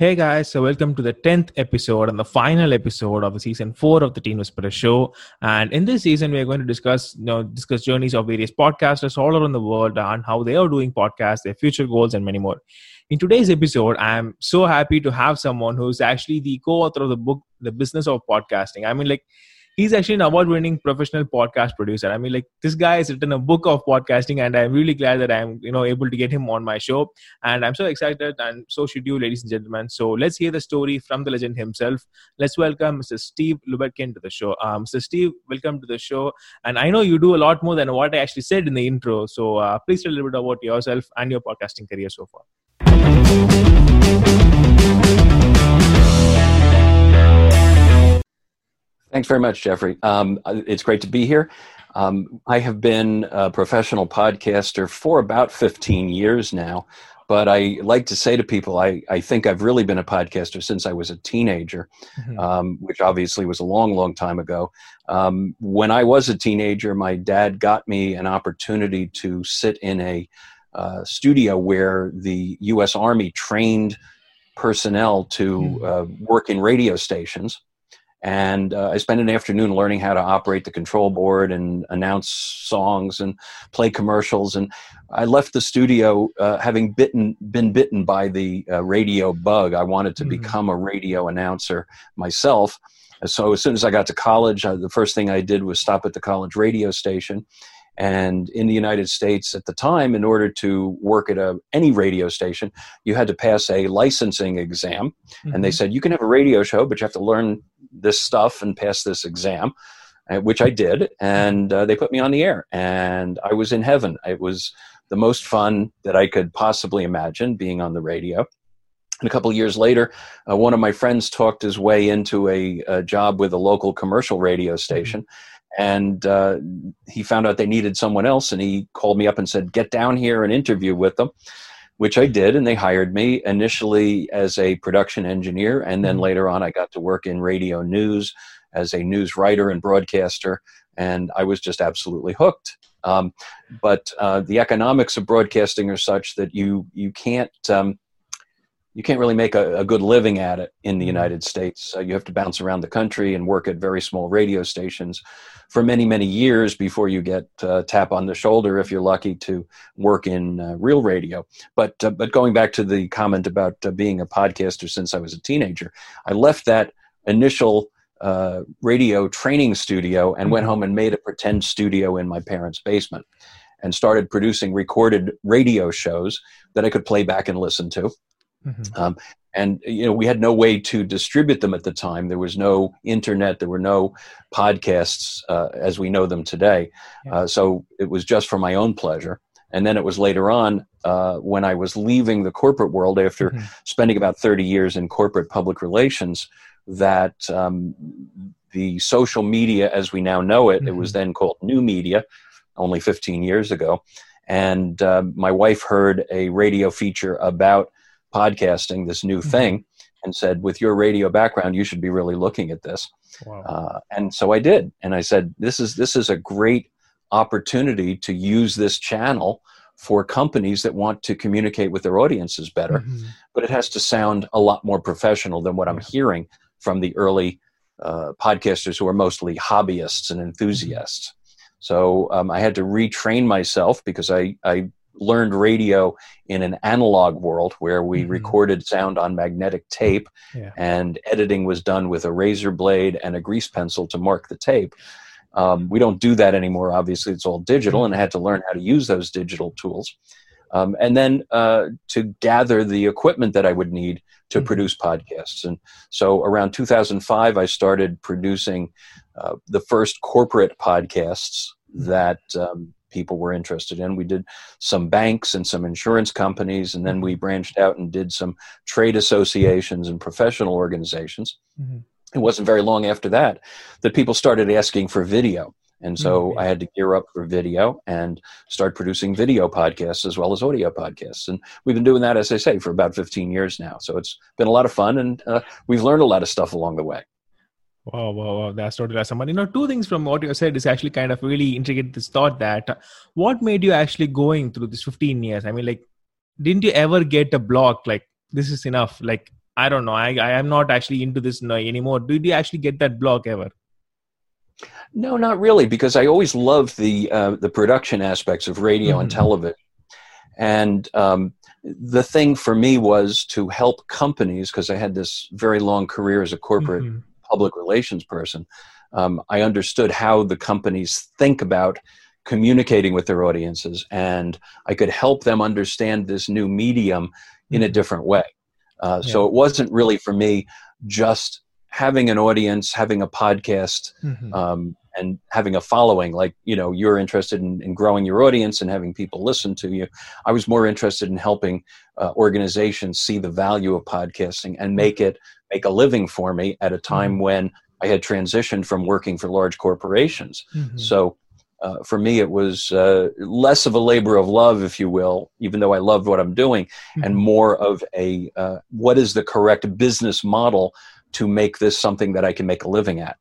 Hey guys, so welcome to the 10th episode and the final episode of the season 4 of the Teen Whisperer show. And in this season, we are going to discuss, you know, discuss journeys of various podcasters all around the world and how they are doing podcasts, their future goals, and many more. In today's episode, I'm so happy to have someone who's actually the co-author of the book, The Business of Podcasting. I mean, like, he's actually an award-winning professional podcast producer. I mean, like this guy has written a book of podcasting, and I'm really glad that I'm you know able to get him on my show. And I'm so excited, and so should you, ladies and gentlemen. So let's hear the story from the legend himself. Let's welcome Mr. Steve Lubetkin to the show. Um, Mr. Steve, welcome to the show. And I know you do a lot more than what I actually said in the intro. So uh, please tell a little bit about yourself and your podcasting career so far. Thanks very much, Jeffrey. Um, it's great to be here. Um, I have been a professional podcaster for about 15 years now, but I like to say to people, I, I think I've really been a podcaster since I was a teenager, mm-hmm. um, which obviously was a long, long time ago. Um, when I was a teenager, my dad got me an opportunity to sit in a uh, studio where the U.S. Army trained personnel to mm-hmm. uh, work in radio stations and uh, I spent an afternoon learning how to operate the control board and announce songs and play commercials. And I left the studio uh, having bitten, been bitten by the uh, radio bug. I wanted to mm-hmm. become a radio announcer myself. So as soon as I got to college, uh, the first thing I did was stop at the college radio station and in the United States at the time, in order to work at a, any radio station, you had to pass a licensing exam. Mm-hmm. And they mm-hmm. said, you can have a radio show, but you have to learn this stuff and pass this exam, uh, which I did. And uh, they put me on the air. And I was in heaven. It was the most fun that I could possibly imagine being on the radio. And a couple years later, uh, one of my friends talked his way into a, a, job with a local commercial radio station. And uh, he found out they needed someone else and he called me up and said get down here and interview with them which i did and they hired me initially as a production engineer and then mm-hmm. later on i got to work in radio news as a news writer and broadcaster and i was just absolutely hooked um, but uh, the economics of broadcasting are such that you you can't um, you can't really make a, a, good living at it in the mm-hmm. United States. Uh, you have to bounce around the country and work at very small radio stations for many, many years before you get uh, tap on the shoulder if you're lucky to work in uh, real radio. But uh, but going back to the comment about uh, being a podcaster since I was a teenager, I left that initial uh, radio training studio and went mm-hmm. home and made a pretend studio in my parents' basement and started producing recorded radio shows that I could play back and listen to. Mm-hmm. Um, and you know we had no way to distribute them at the time there was no internet there were no podcasts uh, as we know them today yeah. uh, so it was just for my own pleasure and then it was later on uh, when i was leaving the corporate world after mm-hmm. spending about 30 years in corporate public relations that um, the social media as we now know it mm-hmm. it was mm-hmm. then called new media only 15 years ago and uh, my wife heard a radio feature about podcasting, this new mm-hmm. thing, and said, with your radio background, you should be really looking at this. Wow. Uh, and so I did, and I said, this is this is a great opportunity to use this channel for companies that want to communicate with their audiences better, mm-hmm. but it has to sound a lot more professional than what I'm hearing from the early uh, podcasters who are mostly hobbyists and enthusiasts. Mm-hmm. So um, I had to retrain myself because I, I learned radio in an analog world where we mm-hmm. recorded sound on magnetic tape yeah. and editing was done with a razor blade and a grease pencil to mark the tape. Um, we don't do that anymore. Obviously, it's all digital, and I had to learn how to use those digital tools. Um, and then uh, to gather the equipment that I would need to mm-hmm. produce podcasts. And so around 2005, I started producing uh, the first corporate podcasts mm-hmm. that um, people were interested in. We did some banks and some insurance companies, and then we mm-hmm. branched out and did some trade associations and professional organizations. Mm-hmm. It wasn't very long after that that people started asking for video. And so mm-hmm. I had to gear up for video and start producing video podcasts as well as audio podcasts. And we've been doing that, as I say, for about 15 years now. So it's been a lot of fun and uh, we've learned a lot of stuff along the way. Wow, wow, wow. That's totally awesome. But you know, two things from what you said is actually kind of really intricate this thought that uh, what made you actually going through this 15 years? I mean, like, didn't you ever get a block like this is enough? Like, I don't know, I, I am not actually into this anymore. Did you actually get that block ever? No, not really, because I always loved the uh, the production aspects of radio mm-hmm. and television, and um, the thing for me was to help companies because I had this very long career as a corporate mm-hmm. Public relations person. Um, I understood how the companies think about communicating with their audiences, and I could help them understand this new medium in a mm-hmm. different way. Uh, yeah. So it wasn't really for me just having an audience, having a podcast, mm-hmm. um, and having a following like you know you're interested in, in, growing your audience and having people listen to you i was more interested in helping uh, organizations see the value of podcasting and make it make a living for me at a time mm-hmm. when i had transitioned from working for large corporations mm-hmm. so uh, for me, it was uh, less of a labor of love, if you will, even though I loved what I'm doing, mm-hmm. and more of a uh, what is the correct business model to make this something that I can make a living at.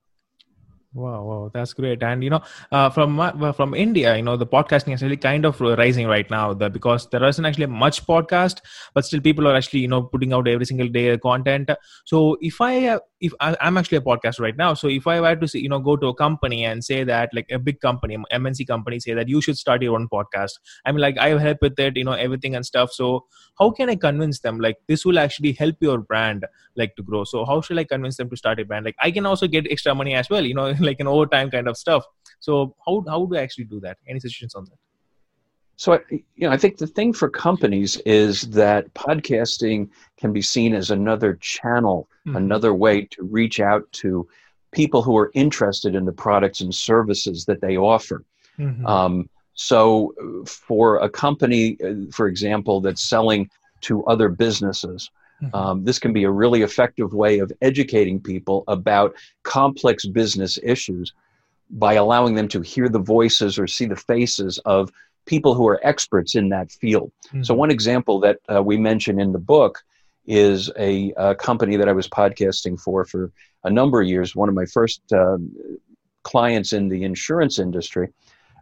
Wow, wow, that's great. And you know, uh, from uh, from India, you know, the podcasting is really kind of rising right now. The, because there isn't actually much podcast, but still people are actually you know putting out every single day content. So if I uh, if I, am actually a podcaster right now, so if I were to say, you know go to a company and say that like a big company, MNC company, say that you should start your own podcast. I mean, like I helped with it, you know, everything and stuff. So how can I convince them like this will actually help your brand like to grow? So how should I convince them to start a brand? Like I can also get extra money as well, you know, like an overtime kind of stuff. So how how do I actually do that? Any suggestions on that? So, you know, I think the thing for companies is that podcasting can be seen as another channel, mm-hmm. another way to reach out to people who are interested in the products and services that they offer. Mm-hmm. Um, so, for a company, uh, for example, that's selling to other businesses, mm-hmm. um, this can be a really effective way of educating people about complex business issues by allowing them to hear the voices or see the faces of people who are experts in that field. Mm-hmm. So, one example that uh, we mention in the book is a, a, company that I was podcasting for for a number of years. One of my first uh, clients in the insurance industry.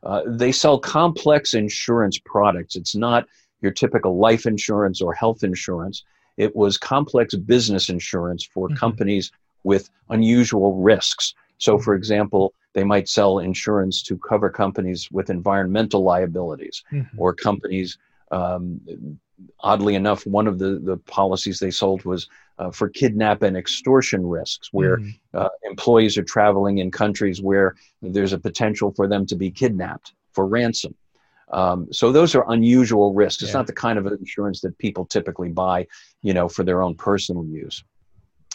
Uh, they sell complex insurance products. It's not your typical life insurance or health insurance. It was complex business insurance for mm-hmm. companies with unusual risks. So, for mm-hmm. example, they might sell insurance to cover companies with environmental liabilities mm-hmm. or companies. Um, oddly enough, one of the, the policies they sold was uh, for kidnap and extortion risks, where mm-hmm. uh, employees are traveling in countries where there's a potential for them to be kidnapped for ransom. Um, so those are unusual risks. It's yeah. not the kind of insurance that people typically buy, you know, for their own personal use.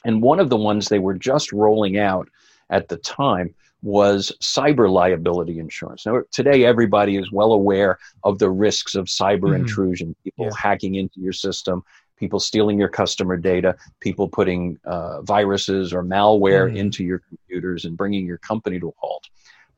And one of the ones they were just rolling out at the time was cyber liability insurance. Now, today, everybody is well aware of the risks of cyber mm-hmm. intrusion, people yeah. hacking into your system, people stealing your customer data, people putting uh, viruses or malware mm-hmm. into your computers and bringing your company to a halt.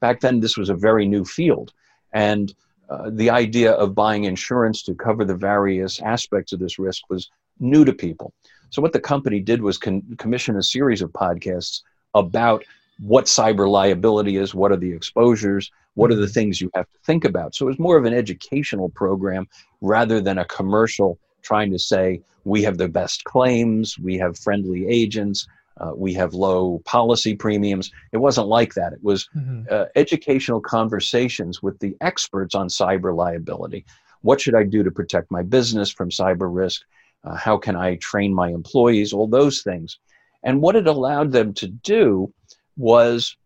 Back then, this was a very new field. And uh, the idea of buying insurance to cover the various aspects of this risk was new to people. So, what the company did was con- commission a series of podcasts about what cyber liability is, what are the exposures, what are the mm-hmm. things you have to think about. So it was more of an educational program rather than a commercial trying to say we have the best claims, we have friendly agents, uh, we have low policy premiums. It wasn't like that. It was mm-hmm. uh, educational conversations with the experts on cyber liability. What should I do to protect my business from cyber risk? Uh, how can I train my employees? All those things. And what it allowed them to do was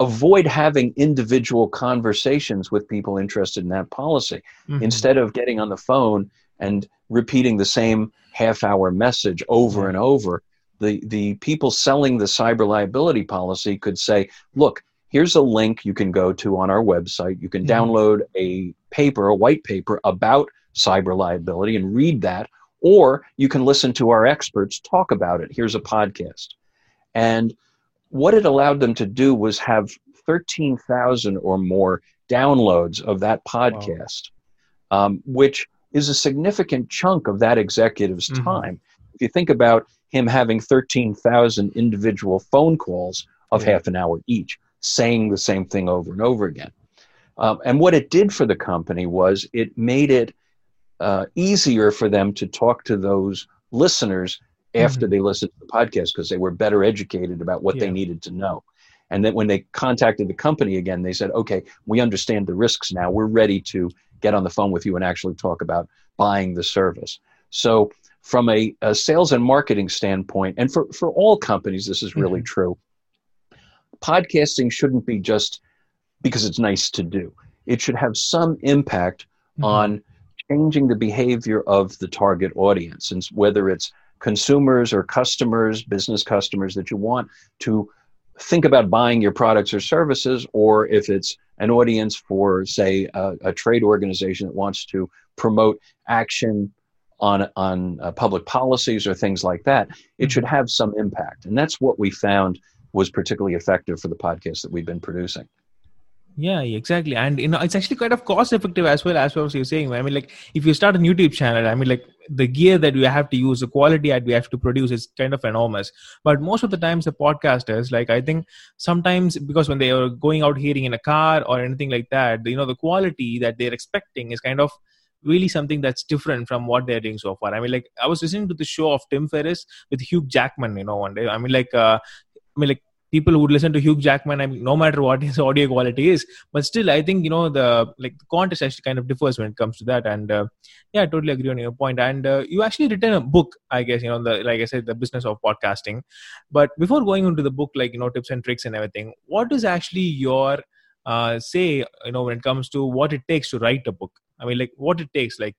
avoid having individual conversations with people interested in that policy mm-hmm. instead of getting on the phone and repeating the same half hour message over and over. The the people selling the cyber liability policy could say look here's a link you can go to on our website. You can mm-hmm. download a paper a white paper about cyber liability and read that or you can listen to our experts talk about it. Here's a podcast. And what it allowed them to do was have 13,000 or more downloads of that podcast, wow. um, which is a significant chunk of that executive's mm-hmm. time. If you think about him having 13,000 individual phone calls of yeah. half an hour each, saying the same thing over and over again. Um, and what it did for the company was it made it uh, easier for them to talk to those listeners after Mhm. they listened to the podcast because they were better educated about what they needed to know. And then when they contacted the company again, they said, okay, we understand the risks now. We're ready to get on the phone with you and actually talk about buying the service. So, from a, a sales and marketing standpoint, and for, for all companies, this is really Mhm. true. Podcasting shouldn't be just because it's nice to do, it should have some impact Mhm. on changing the behavior of the target audience and whether it's consumers or customers business customers that you want to think about buying your products or services or if it's an audience for say a, a trade organization that wants to promote action on on uh, public policies or things like that it should have some impact. And that's what we found was particularly effective for the podcast that we've been producing Yeah, exactly. And you know, it's actually kind of cost effective as well as what you're saying. I mean, like if you start a YouTube channel, I mean, like the gear that we have to use, the quality that we have to produce is kind of enormous. But most of the times, the podcasters, like I think sometimes because when they are going out hearing in a car or anything like that, you know, the quality that they're expecting is kind of really something that's different from what they're doing so far. I mean, like I was listening to the show of Tim Ferriss with Hugh Jackman, you know, one day. I mean, like, uh, I mean, like people who would listen to Hugh Jackman, I mean, no matter what his audio quality is, but still, I think you know the like the contest actually kind of differs when it comes to that. And uh, yeah, I totally agree on your point. And uh, you actually written a book, I guess you know the like I said, the business of podcasting. But before going into the book, like you know tips and tricks and everything, what is actually your uh, say you know when it comes to what it takes to write a book? I mean, like what it takes, like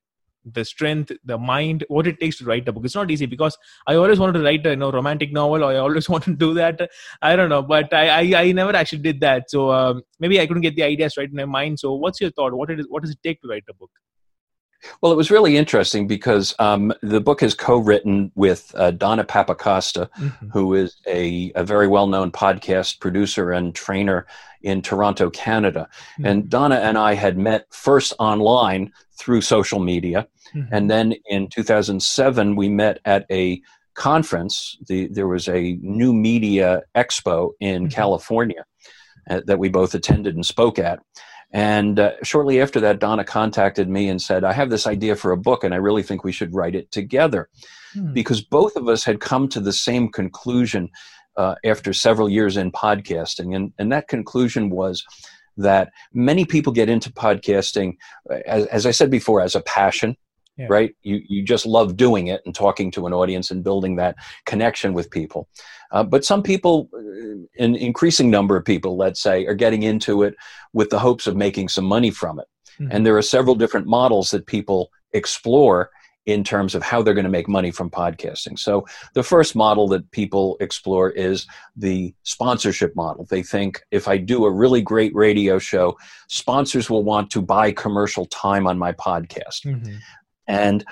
the strength, the mind, what it takes to write a book. It's not easy because I always wanted to write a you know romantic novel, I always wanted to do that. I don't know, but I I, I never actually did that. So um, maybe I couldn't get the ideas right in my mind. So what's your thought? What it is? What does it take to write a book? Well, it was really interesting because um, the book is co-written with uh, Donna Papacosta, Mhm. who is a, a very well-known podcast producer and trainer in Toronto, Canada. And Donna and I had met first online through social media, Mhm. and then in 2007 we met at a conference. The, there was a new media expo in Mhm. California uh, that we both attended and spoke at. And uh, shortly after that, Donna contacted me and said, I have this idea for a book, and I really think we should write it together. Hmm. Because both of us had come to the same conclusion uh, after several years in podcasting. And, and that conclusion was that many people get into podcasting, uh, as, as I said before, as a passion. Yeah. Right, you you just love doing it and talking to an audience and building that connection with people. Uh, but some people, uh, an increasing number of people, let's say, are getting into it with the hopes of making some money from it. Mhm. And there are several different models that people explore in terms of how they're going to make money from podcasting. So the first model that people explore is the sponsorship model. They think if I do a really great radio show, sponsors will want to buy commercial time on my podcast. Mhm. And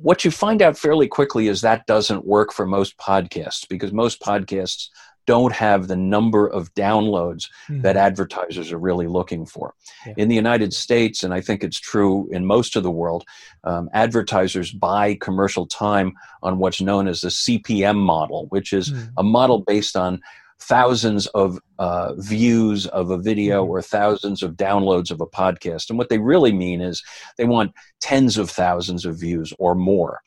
what you find out fairly quickly is that doesn't work for most podcasts because most podcasts don't have the number of downloads that Mhm. advertisers are really looking for. Yeah. In the United States, and I think it's true in most of the world, um, advertisers buy commercial time on what's known as the CPM model, which is Mhm. a model based on thousands of uh, views of a video Mhm. or thousands of downloads of a podcast. And what they really mean is they want tens of thousands of views or more.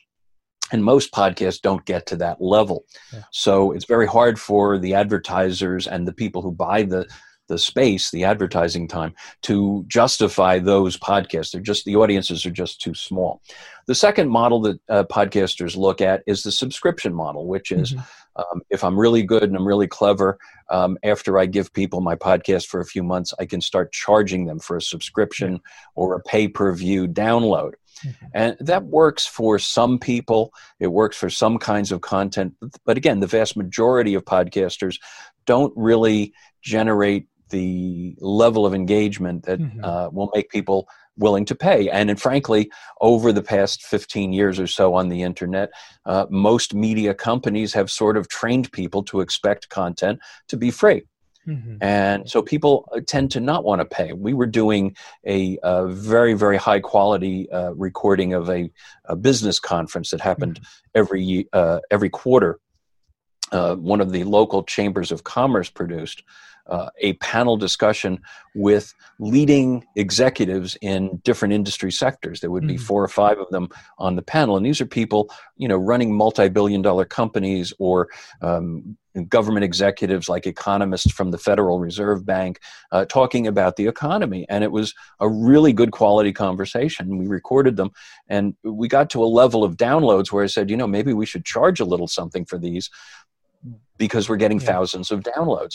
And most podcasts don't get to that level. Yeah. So it's very hard for the advertisers and the people who buy the the space, the advertising time, to justify those podcasts. They're just the audiences are just too small. The second model that uh, podcasters look at is the subscription model, which is Mhm. um, if I'm really good and I'm really clever, um, after I give people my podcast for a few months, I can start charging them for a subscription or a pay per view download. Mhm. And that works for some people. It works for some kinds of content. But again, the vast majority of podcasters don't really generate the level of engagement that Mhm. uh, will make people willing to pay. And, and frankly, over the past 15 years or so on the internet, uh, most media companies have sort of trained people to expect content to be free. Mhm. And so people uh, tend to not want to pay. We were doing a, a very, very high quality uh, recording of a, a business conference that happened every uh, every quarter. Uh, one of the local chambers of commerce produced uh, a panel discussion with leading executives in different industry sectors. There would be Mhm. four or five of them on the panel, and these are people, you know, running multi-billion-dollar companies or um, government executives, like economists from the Federal Reserve Bank, uh, talking about the economy. And it was a really good quality conversation. We recorded them, and we got to a level of downloads where I said, you know, maybe we should charge a little something for these because we're getting Yeah. thousands of downloads.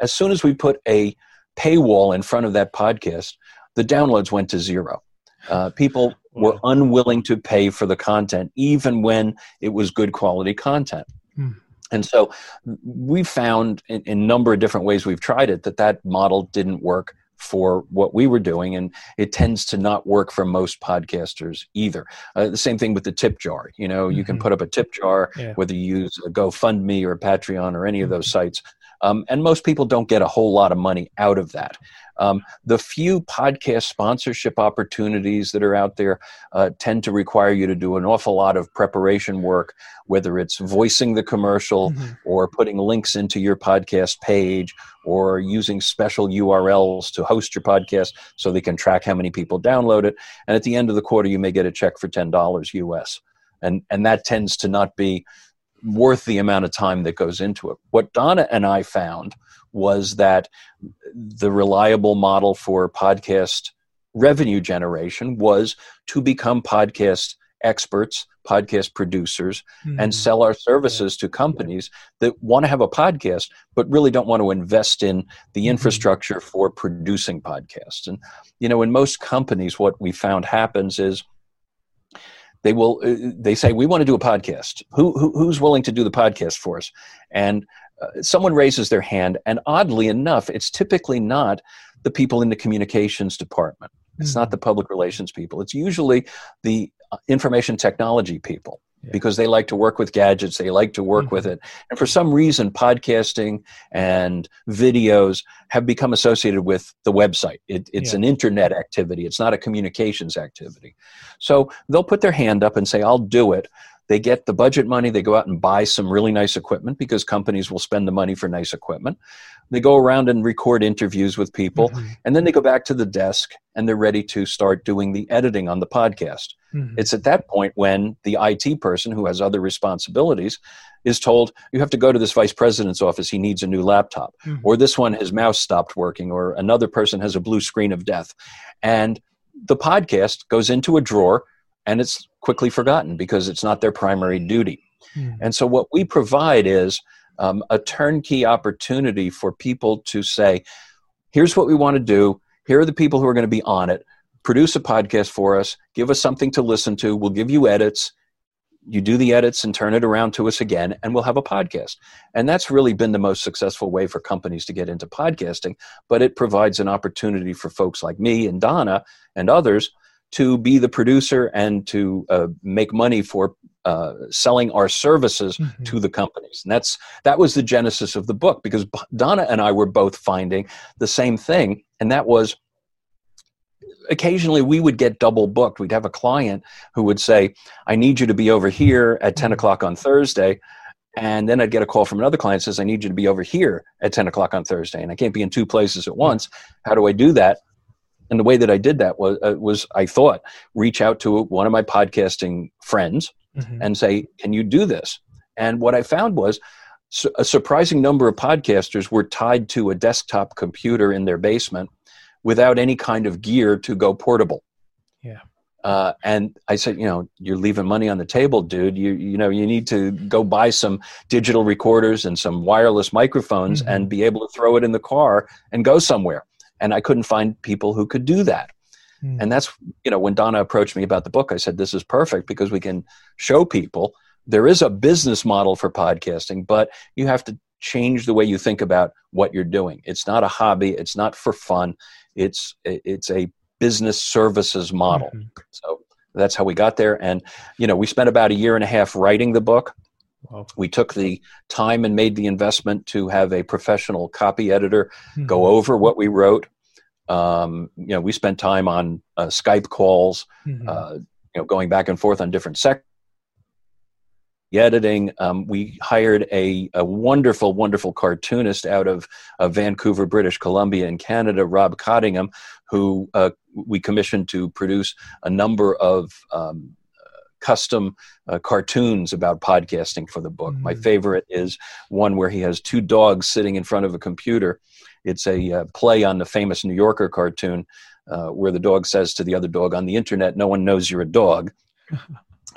As soon as we put a paywall in front of that podcast, the downloads went to zero. Uh, people were unwilling to pay for the content, even when it was good quality content. Hmm. And so we found in, in a number of different ways we've tried it that that model didn't work for what we were doing, and it tends to not work for most podcasters either. Uh, the same thing with the tip jar. You know, you can Mhm. put up a tip jar, Yeah. whether you use a GoFundMe or Patreon or any of those Mhm. sites, um, and most people don't get a whole lot of money out of that. Um, the few podcast sponsorship opportunities that are out there uh, tend to require you to do an awful lot of preparation work, whether it's voicing the commercial Mhm. or putting links into your podcast page or using special URLs to host your podcast so they can track how many people download it. And at the end of the quarter, you may get a check for $10 US. And, and that tends to not be worth the amount of time that goes into it. What Donna and I found was that the reliable model for podcast revenue generation was to become podcast experts, podcast producers, and Mhm. sell our services to companies that want to have a podcast but really don't want to invest in the Mhm. infrastructure for producing podcasts. And you know, in most companies, what we found happens is they will uh, they say we want to do a podcast. Who, who who's willing to do the podcast for us? And uh, someone raises their hand, and oddly enough, it's typically not the people in the communications department. It's not Mhm. the public relations people. It's usually the uh, information technology people Yeah. because they like to work with gadgets, they like to work with mm-hmm. it. And for some reason, podcasting and videos have become associated with the website. It, it's Yeah. an internet activity, it's not a communications activity. So they'll put their hand up and say, I'll do it. They get the budget money, they go out and buy some really nice equipment because companies will spend the money for nice equipment. They go around and record interviews with people. Mhm. And then they go back to the desk and they're ready to start doing the editing on the podcast. Mhm. It's at that point when the IT person who has other responsibilities is told, you have to go to this vice president's office. He needs a new laptop. Mhm. Or this one, his mouse stopped working. Or another person has a blue screen of death. And the podcast goes into a drawer and it's quickly forgotten because it's not their primary duty. Mhm. And so, what we provide is um, a turnkey opportunity for people to say, here's what we want to do. Here are the people who are going to be on it. Produce a podcast for us. Give us something to listen to. We'll give you edits. You do the edits and turn it around to us again, and we'll have a podcast. And that's really been the most successful way for companies to get into podcasting. But it provides an opportunity for folks like me and Donna and others to be the producer and to uh, make money for uh, selling our services Mhm. to the companies. And that's that was the genesis of the book because Donna and I were both finding the same thing, and that was occasionally we would get double booked. We'd have a client who would say, "I need you to be over here at ten Mhm. o'clock on Thursday." And then I'd get a call from another client that says, I need you to be over here at 10 o'clock on Thursday. And I can't be in two places at once. How do I do that? And the way that I did that was, uh, was I thought, reach out to one of my podcasting friends Mhm. and say, Can you do this? And what I found was su- a surprising number of podcasters were tied to a desktop computer in their basement without any kind of gear to go portable. Yeah. Uh, and I said, you know, you're leaving money on the table, dude. You you know, you need to go buy some digital recorders and some wireless microphones Mhm. and be able to throw it in the car and go somewhere. And I couldn't find people who could do that. Mhm. And that's, you know, when Donna approached me about the book, I said, this is perfect because we can show people there is a business model for podcasting, but you have to change the way you think about what you're doing. It's not a hobby. It's not for fun. It's, it's a business services model. Mhm. So that's how we got there. And, you know, we spent about a year and a half writing the book. Wow. We took the time and made the investment to have a professional copy editor go Mhm. over what we wrote. Um, you know, we spent time on uh, Skype calls, Mhm. uh, you know, going back and forth on different sections editing. Um, we hired a, a wonderful, wonderful cartoonist out of, of Vancouver, British Columbia, in Canada, Rob Cottingham, who uh, we commissioned to produce a number of um, custom uh, cartoons about podcasting for the book. Mm-hmm. My favorite is one where he has two dogs sitting in front of a computer. It's a uh, play on the famous New Yorker cartoon uh, where the dog says to the other dog on the internet, "No one knows you're a dog."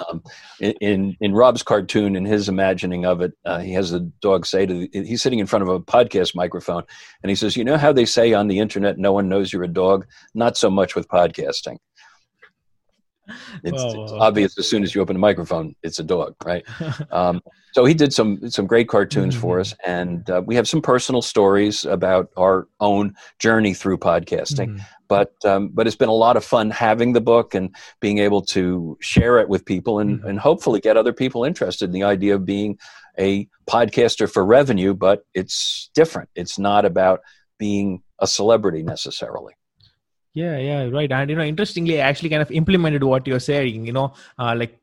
Um, in in Rob's cartoon, in his imagining of it, uh, he has the dog say to the, he's sitting in front of a podcast microphone, and he says, "You know how they say on the internet, no one knows you're a dog? Not so much with podcasting." It's, it's, obvious as soon as you open a microphone, it's a dog, right? um, so he did some some great cartoons mm-hmm. for us, and uh, we have some personal stories about our own journey through podcasting. Mm-hmm. But um, but it's been a lot of fun having the book and being able to share it with people, and mm-hmm. and hopefully get other people interested in the idea of being a podcaster for revenue. But it's different. It's not about being a celebrity necessarily. Yeah, yeah, right. And you know, interestingly, I actually kind of implemented what you're saying. You know, uh, like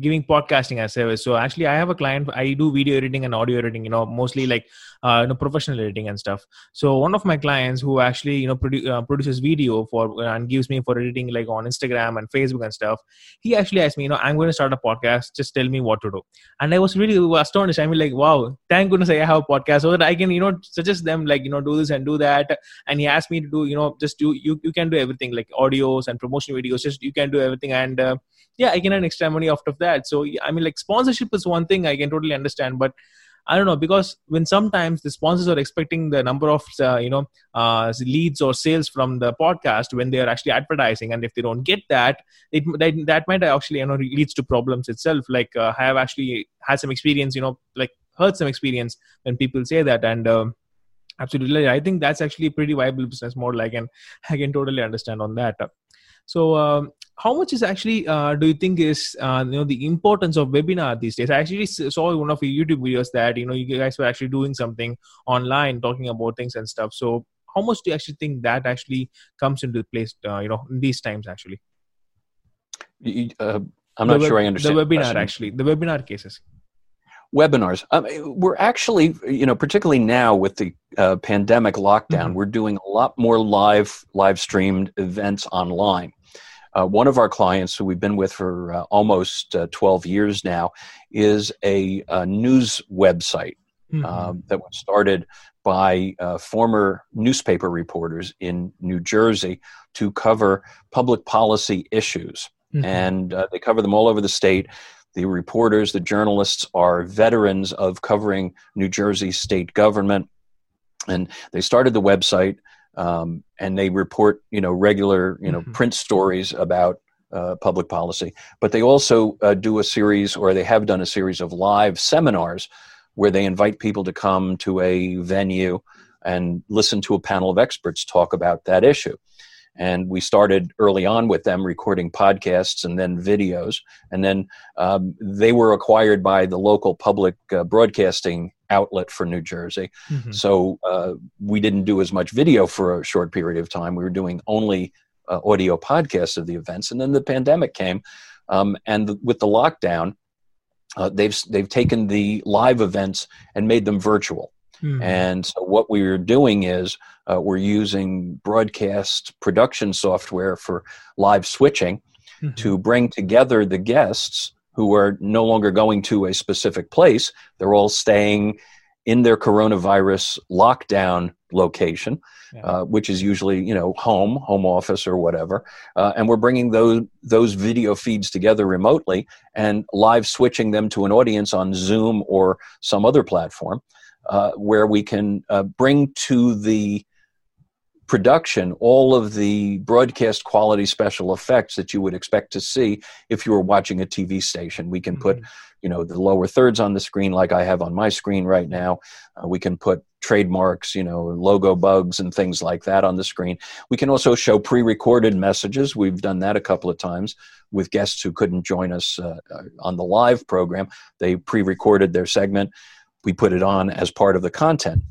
giving podcasting as a service. So actually, I have a client. I do video editing and audio editing. You know, mostly like uh, you know professional editing and stuff. So one of my clients who actually you know produ- uh, produces video for uh, and gives me for editing like on Instagram and Facebook and stuff. He actually asked me, you know, I'm going to start a podcast. Just tell me what to do. And I was really astonished. I mean, like, wow, thank goodness I have a podcast so that I can you know suggest them like you know do this and do that. And he asked me to do you know just do you you can do everything like audios and promotion videos. Just you can do everything and uh, yeah, I can earn extra money out of that. So I mean, like sponsorship is one thing I can totally understand, but I don't know because when sometimes the sponsors are expecting the number of uh, you know uh, leads or sales from the podcast when they are actually advertising, and if they don't get that, it that, that might actually you know leads to problems itself. Like uh, I have actually had some experience, you know, like heard some experience when people say that, and um, absolutely, I think that's actually a pretty viable business model. I can I can totally understand on that. So, um, how much is actually uh, do you think is uh, you know the importance of webinar these days? I actually saw one of your YouTube videos that you know you guys were actually doing something online, talking about things and stuff. So, how much do you actually think that actually comes into place? Uh, you know, in these times actually. Uh, I'm not sure I understand the webinar. Actually, the webinar cases webinars um, we're actually you know particularly now with the uh, pandemic lockdown mm-hmm. we're doing a lot more live live streamed events online uh, one of our clients, who we've been with for uh, almost uh, 12 years now, is a, a news website mm-hmm. Um, that was started by uh, former newspaper reporters in New Jersey to cover public policy issues. Mm-hmm. And uh, they cover them all over the state. The reporters, the journalists are veterans of covering New Jersey state government. And they started the website um, and they report you know regular you know mm-hmm. print stories about uh, public policy. But they also uh, do a series or they have done a series of live seminars where they invite people to come to a venue and listen to a panel of experts talk about that issue. And we started early on with them recording podcasts and then videos. And then um, they were acquired by the local public uh, broadcasting outlet for New Jersey. Mm-hmm. So uh, we didn't do as much video for a short period of time. We were doing only uh, audio podcasts of the events, and then the pandemic came, um, and the, with the lockdown, uh, they've they've taken the live events and made them virtual. Mm-hmm. And so what we're doing is uh, we're using broadcast production software for live switching mm-hmm. to bring together the guests who are no longer going to a specific place. They're all staying in their coronavirus lockdown location, yeah. uh, which is usually you know home, home office, or whatever. Uh, and we're bringing those those video feeds together remotely and live switching them to an audience on Zoom or some other platform, uh, where we can uh, bring to the production all of the broadcast quality special effects that you would expect to see if you were watching a TV station. We can put, mm-hmm. you know, the lower thirds on the screen like I have on my screen right now. Uh, we can put trademarks, you know, logo bugs and things like that on the screen. We can also show pre-recorded messages. We've done that a couple of times with guests who couldn't join us uh, uh on the live program. They pre-recorded their segment. We put it on as part of the content.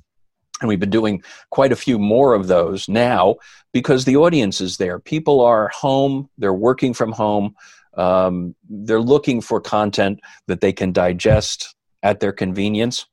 And we've been doing quite a few more of those now because the audience is there. People are home, they're working from home, Um, they're looking for content that they can digest at their convenience.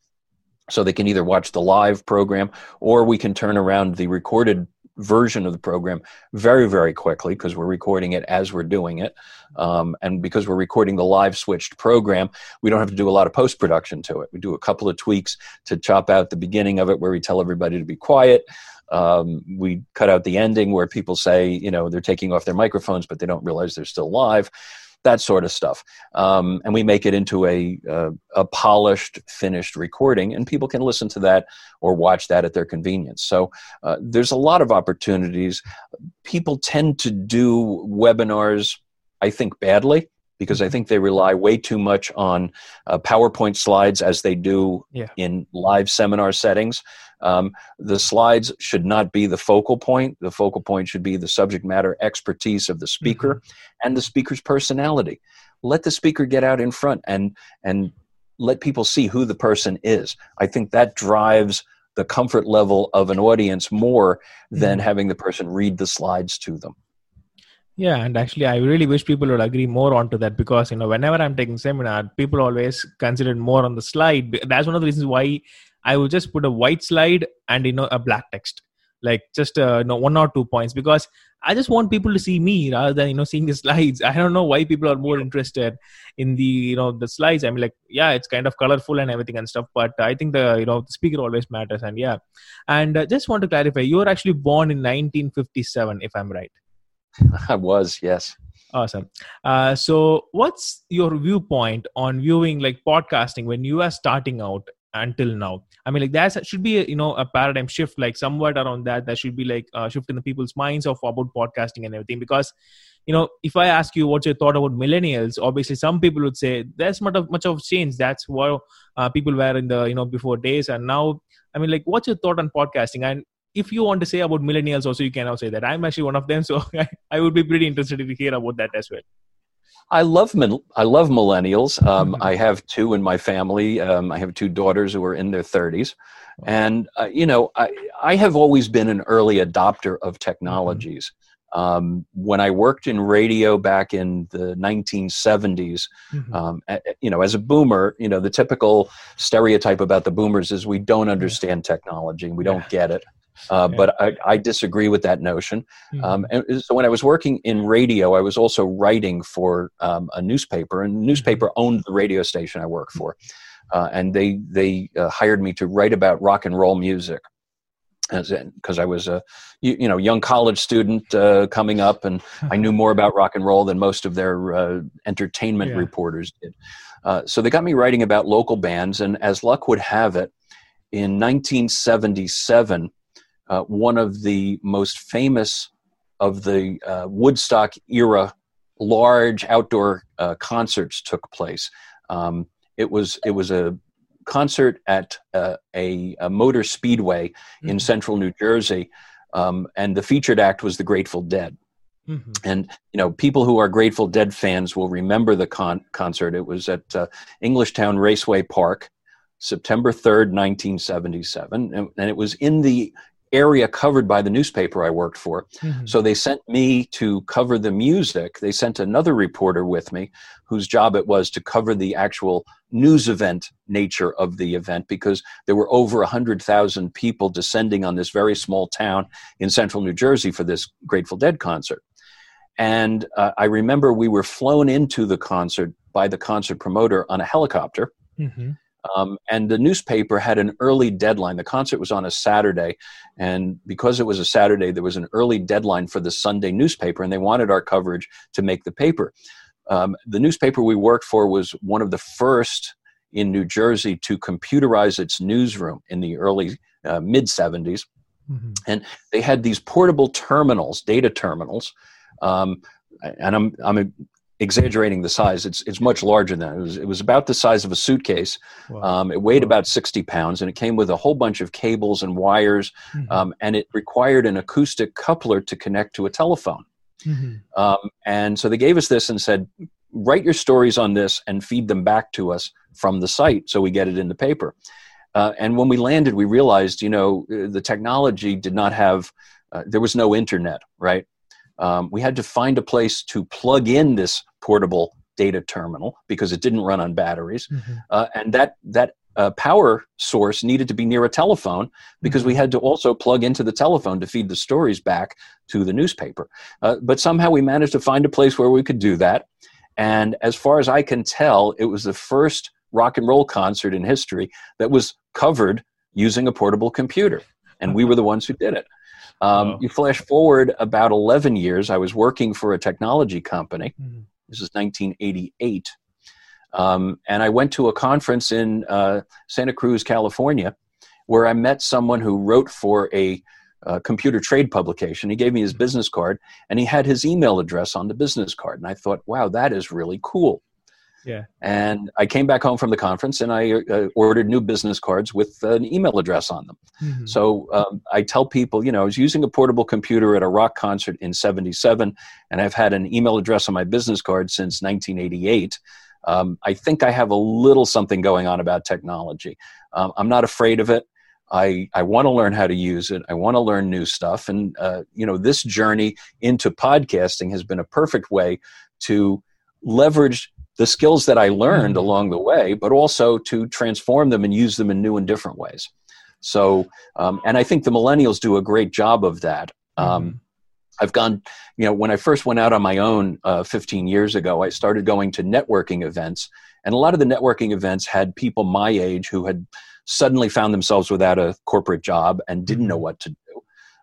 So they can either watch the live program or we can turn around the recorded version of the program very, very quickly because we're recording it as we're doing it. Um, and because we're recording the live switched program, we don't have to do a lot of post production to it. We do a couple of tweaks to chop out the beginning of it where we tell everybody to be quiet. Um, we cut out the ending where people say, you know, they're taking off their microphones, but they don't realize they're still live. That sort of stuff, um, and we make it into a uh, a polished, finished recording, and people can listen to that or watch that at their convenience. So uh, there's a lot of opportunities. People tend to do webinars, I think, badly because I think they rely way too much on uh, PowerPoint slides as they do yeah. in live seminar settings. Um, the slides should not be the focal point. The focal point should be the subject matter expertise of the speaker mm-hmm. and the speaker's personality. Let the speaker get out in front and and let people see who the person is. I think that drives the comfort level of an audience more than mm-hmm. having the person read the slides to them. Yeah, and actually, I really wish people would agree more onto that because you know, whenever I'm taking seminar, people always consider more on the slide. That's one of the reasons why I will just put a white slide and you know a black text, like just uh, you know, one or two points because I just want people to see me rather than you know seeing the slides. I don't know why people are more interested in the you know the slides. I mean, like yeah, it's kind of colorful and everything and stuff, but I think the you know the speaker always matters. And yeah, and uh, just want to clarify, you were actually born in 1957, if I'm right. I was, yes. Awesome. Uh, so, what's your viewpoint on viewing like podcasting when you are starting out until now. I mean like that should be a, you know a paradigm shift like somewhat around that that should be like a shift in the people's minds of about podcasting and everything. Because you know if i ask you what's your thought about millennials obviously some people would say there's of much of change. That's what uh, people were in the you know before days. And now i mean like what's your thought on podcasting? And if you want to say about millennials also you can also say that. I'm actually one of them so I would be pretty interested to hear about that as well I love I love millennials. Um, mm-hmm. I have two in my family. Um, I have two daughters who are in their 30s, and uh, you know I I have always been an early adopter of technologies. Mm-hmm. Um, when I worked in radio back in the 1970s, mm-hmm. um, you know, as a boomer, you know, the typical stereotype about the boomers is we don't understand technology and we don't get it. Uh. But I, I, disagree with that notion. Mm-hmm. Um, and so when I was working in radio, I was also writing for um, a newspaper, and the mm-hmm. newspaper owned the radio station I worked for. Uh, and they they uh, hired me to write about rock and roll music because I was a you, you, know young college student uh, coming up, and I knew more about rock and roll than most of their uh, entertainment yeah. reporters did. Uh, so they got me writing about local bands, and as luck would have it, in 1977, uh, one of the most famous of the uh, Woodstock era large outdoor uh, concerts took place. Um, it was it was a concert at uh, a, a, motor speedway mm-hmm. in central New Jersey, um, and the featured act was the Grateful Dead. Mm-hmm. And you know, people who are Grateful Dead fans will remember the con- concert. It was at uh, Englishtown Raceway Park, September third, nineteen seventy-seven, and, and, it was in the area covered by the newspaper I worked for. Mm-hmm. So they sent me to cover the music. They sent another reporter with me whose job it was to cover the actual news event nature of the event because there were over 100,000 people descending on this very small town in central New Jersey for this Grateful Dead concert. And uh, I remember we were flown into the concert by the concert promoter on a helicopter. Mm-hmm. Um, and the newspaper had an early deadline. The concert was on a Saturday, and because it was a Saturday, there was an early deadline for the Sunday newspaper, and they wanted our coverage to make the paper. Um, the newspaper we worked for was one of the first in New Jersey to computerize its newsroom in the early uh, mid 70s. Mm-hmm. And they had these portable terminals, data terminals. Um, and I'm, I'm exaggerating the size. It's it's much larger than that. It was it was about the size of a suitcase. Wow. Um, it weighed wow. about sixty pounds, and it came with a whole bunch of cables and wires, mm-hmm. um, and it required an acoustic coupler to connect to a telephone. Mm-hmm. Um, and so they gave us this and said, write your stories on this and feed them back to us from the site, so we get it in the paper. Uh, and when we landed, we realized, you know, the technology did not have. Uh, there was no internet, right? Um, we had to find a place to plug in this portable data terminal because it didn't run on batteries, Mm-hmm. uh, and that that uh, power source needed to be near a telephone because we had to also plug into the telephone to feed the stories back to the newspaper. Uh, but somehow we managed to find a place where we could do that. And as far as I can tell, it was the first rock and roll concert in history that was covered using a portable computer. And we were the ones who did it. Um, Wow. You flash forward about 11 years, I was working for a technology company. Mhm. This is 1988. Um, and I went to a conference in uh, Santa Cruz, California, where I met someone who wrote for a uh, computer trade publication. He gave me his business card, and he had his email address on the business card. And I thought, wow, that is really cool. Yeah. And I came back home from the conference and I uh, ordered new business cards with an email address on them. Mhm. So um, I tell people, you know, I was using a portable computer at a rock concert in 77, and I've had an email address on my business card since 1988. Um, I think I have a little something going on about technology. Um, I'm not afraid of it. I, I want to learn how to use it. I want to learn new stuff. And, uh, you know, this journey into podcasting has been a perfect way to leverage the skills that I learned Mhm. along the way, but also to transform them and use them in new and different ways. So, um, and I think the millennials do a great job of that. Um, Mhm. I've gone, you know, when I first went out on my own uh, 15 years ago, I started going to networking events. And a lot of the networking events had people my age who had suddenly found themselves without a corporate job and didn't know Mhm. what to do.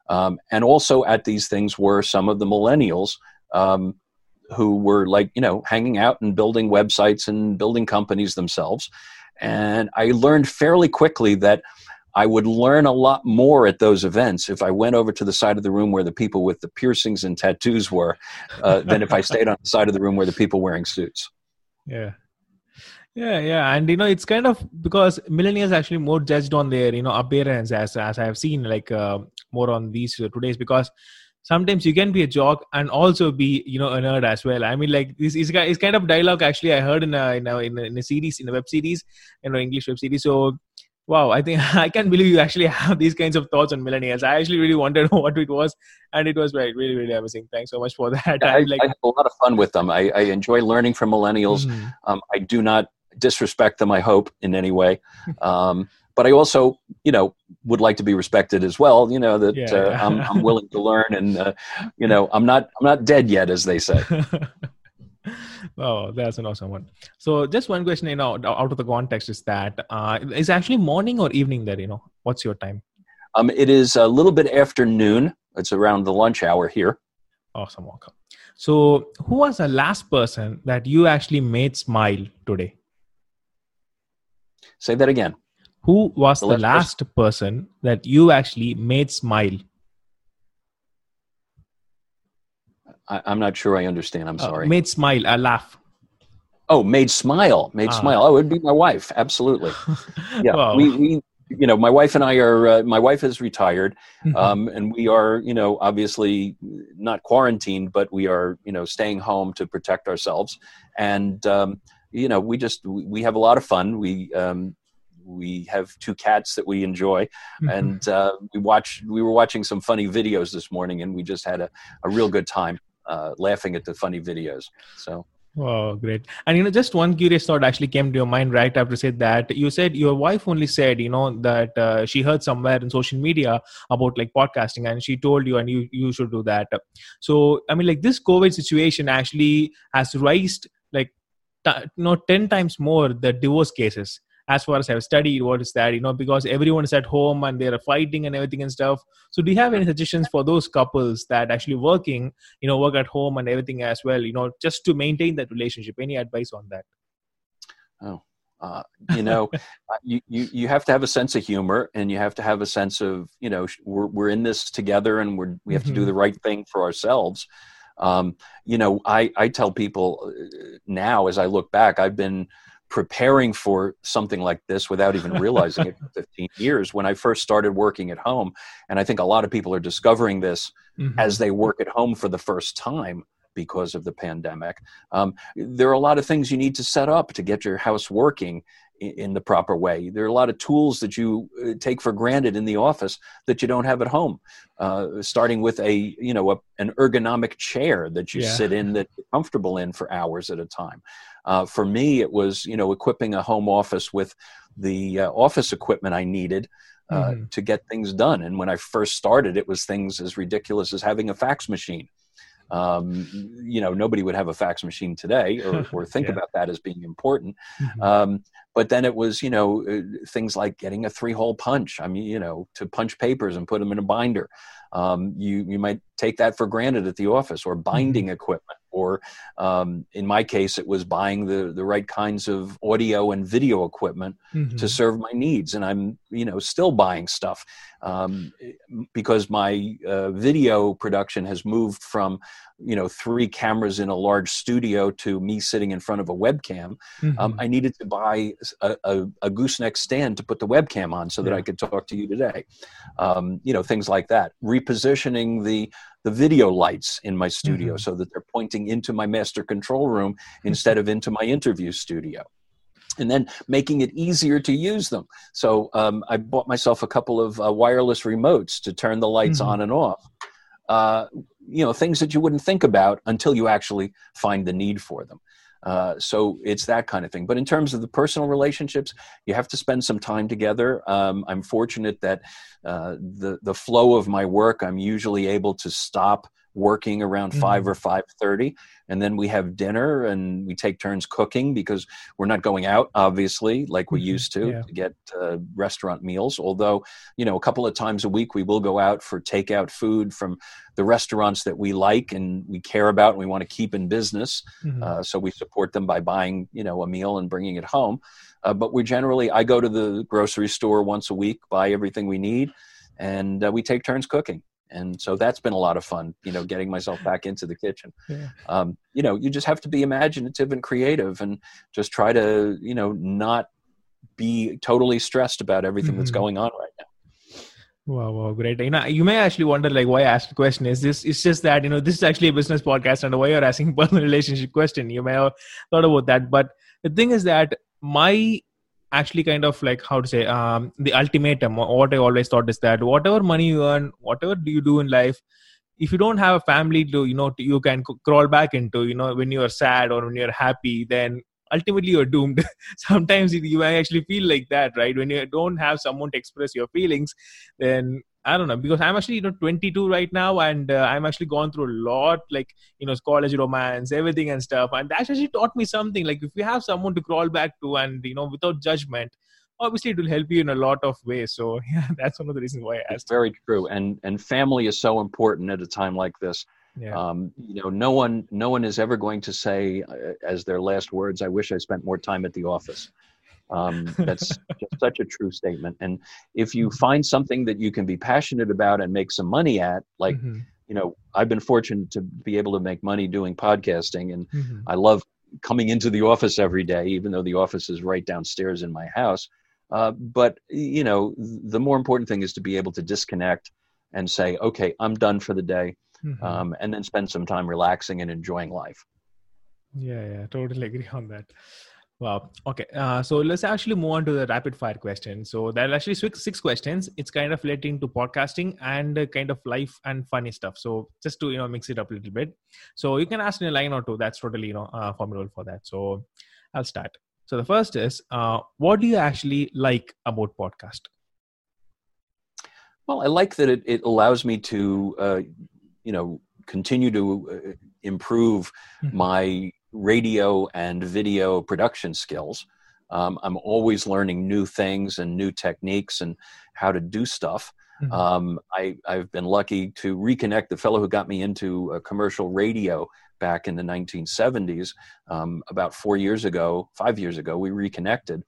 Um, and also at these things were some of the millennials um, who were like, you know, hanging out and building websites and building companies themselves. And I learned fairly quickly that I would learn a lot more at those events if I went over to the side of the room where the people with the piercings and tattoos were, uh, than if I stayed on the side of the room where the people wearing suits. Yeah. Yeah, yeah, and you know it's kind of because millennials actually more judged on their you know appearance as as I have seen like uh, more on these uh, today's because sometimes you can be a jock and also be you know a nerd as well. I mean like this is kind of dialogue actually I heard in a in a, in a, in a series in a web series you know English web series. So wow, I think I can't believe you actually have these kinds of thoughts on millennials. I actually really wanted what it was, and it was very really really amazing. Thanks so much for that. I, I'm like. I have a lot of fun with them. I, I enjoy learning from millennials. Mhm. Um, I do not disrespect them, I hope, in any way. Um, but I also, you know, would like to be respected as well. You know that Yeah, uh. I'm, I'm willing to learn, and uh, you know, I'm not I'm not dead yet, as they say. oh, that's an awesome one. So, just one question, you know, out of the context is that uh, is actually morning or evening there? You know, what's your time? Um, it is a little bit after noon. It's around the lunch hour here. Awesome, welcome. So, who was the last person that you actually made smile today? Say that again. Who was The the, last last person that you actually made smile? I, I'm not sure I understand. I'm Uh, sorry. made smile, a laugh. oh, made smile. Made Ah. smile. Oh, it would be my wife. Absolutely. Yeah. Wow. We, we, you know, my wife and I are. Uh, my wife is retired, Mhm. um, and we are, you know, obviously not quarantined, but we are, you know, staying home to protect ourselves. And um, you know, we just we we have a lot of fun. We um, we have two cats that we enjoy, Mhm. and uh, we watch. We were watching some funny videos this morning, and we just had a, a real good time uh, laughing at the funny videos. So. Oh, great. And you know, just one curious thought actually came to your mind right after said that. You said your wife only said, you know, that uh, she heard somewhere in social media about like podcasting, and she told you, and you you should do that. So I mean, like this COVID situation actually has raised like t- you know ten times more the divorce cases. As far as I've studied, what is that? You know, because everyone is at home and they're fighting and everything and stuff. So, do you have any suggestions for those couples that actually working you know work at home and everything as well you know just to maintain that relationship any advice on that uh, you know, uh, you, you you have to have a sense of humor, and you have to have a sense of you know we're we're in this together, and we're we have to do Mhm. the right thing for ourselves. Um, you know, I I tell people uh, now as I look back, I've been preparing for something like this without even realizing it for 15 years when I first started working at home, and I think a lot of people are discovering this Mhm. as they work at home for the first time because of the pandemic. Um, there are a lot of things you need to set up to get your house working, in the proper way. There are a lot of tools that you uh, take for granted in the office that you don't have at home. Uh, starting with a you know a, an ergonomic chair that you yeah. sit in that you're comfortable in for hours at a time. Uh, for me, it was you know equipping a home office with the uh, office equipment I needed. Uh, mm-hmm. To get things done, and when I first started, it was things as ridiculous as having a fax machine. Um, you know, nobody would have a fax machine today or, or think yeah. about that as being important. Mm-hmm. Um, but then it was, you know, uh, things like getting a three hole punch. I mean, you know, to punch papers and put them in a binder. Um, you, you might take that for granted at the office or binding mm-hmm. equipment or um, in my case it was buying the the right kinds of audio and video equipment mm-hmm. to serve my needs and i'm you know still buying stuff um, because my uh, video production has moved from you know three cameras in a large studio to me sitting in front of a webcam um, mm-hmm. um, i needed to buy a, a, a, gooseneck stand to put the webcam on so that yeah. i could talk to you today um, you know things like that repositioning the the video lights in my studio mm-hmm. so that they're pointing into my master control room instead of into my interview studio and then making it easier to use them. So um, I bought myself a couple of uh, wireless remotes to turn the lights mm-hmm. on and off. Uh, you know, things that you wouldn't think about until you actually find the need for them. Uh, so it's that kind of thing. But in terms of the personal relationships, you have to spend some time together. Um, I'm fortunate that uh, the the flow of my work, I'm usually able to stop working around mm-hmm. 5 or 5.30 and then we have dinner and we take turns cooking because we're not going out obviously like we mm-hmm. used to yeah. to get uh, restaurant meals although you know a couple of times a week we will go out for takeout food from the restaurants that we like and we care about and we want to keep in business mm-hmm. uh, so we support them by buying you know a meal and bringing it home uh, but we generally i go to the grocery store once a week buy everything we need and uh, we take turns cooking and so that's been a lot of fun you know getting myself back into the kitchen yeah. um, you know you just have to be imaginative and creative and just try to you know not be totally stressed about everything mm-hmm. that's going on right now Wow, wow, great. You know, you may actually wonder like why I asked the question. Is this it's just that, you know, this is actually a business podcast and why you're asking personal relationship question. You may have thought about that. But the thing is that my actually kind of like how to say um, the ultimatum what i always thought is that whatever money you earn whatever do you do in life if you don't have a family to you know to, you can crawl back into you know when you're sad or when you're happy then ultimately you're doomed. Sometimes you may actually feel like that right? When you don't have someone to express your feelings then I don't know because I'm actually you know 22 right now and uh, I'm actually gone through a lot like you know college romance everything and stuff and that actually taught me something like if you have someone to crawl back to and you know without judgment obviously it will help you in a lot of ways so yeah that's one of the reasons why I asked. It's very true and and family is so important at a time like this. Yeah. Um, you know, no one, no one is ever going to say uh, as their last words, "I wish I spent more time at the office." Um, that's just such a true statement. And if you find something that you can be passionate about and make some money at, like, mm-hmm. you know, I've been fortunate to be able to make money doing podcasting, and mm-hmm. I love coming into the office every day, even though the office is right downstairs in my house. Uh, but you know, the more important thing is to be able to disconnect and say, "Okay, I'm done for the day," mm-hmm. um, and then spend some time relaxing and enjoying life. Yeah, yeah, totally agree on that. Wow. Okay. Uh, so let's actually move on to the rapid fire question. So there are actually six, six questions. It's kind of relating to podcasting and uh, kind of life and funny stuff. So just to you know mix it up a little bit. So you can ask in a line or two. That's totally you know uh, formidable for that. So I'll start. So the first is, uh, what do you actually like about podcast? Well, I like that it, it allows me to, uh, you know, continue to uh, improve mm-hmm. my radio and video production skills. Um, I'm always learning new things and new techniques and how to do stuff. Mm-hmm. Um, I, have been lucky to reconnect the fellow who got me into commercial radio back in the 1970s. Um, about four years ago, five years ago, we reconnected.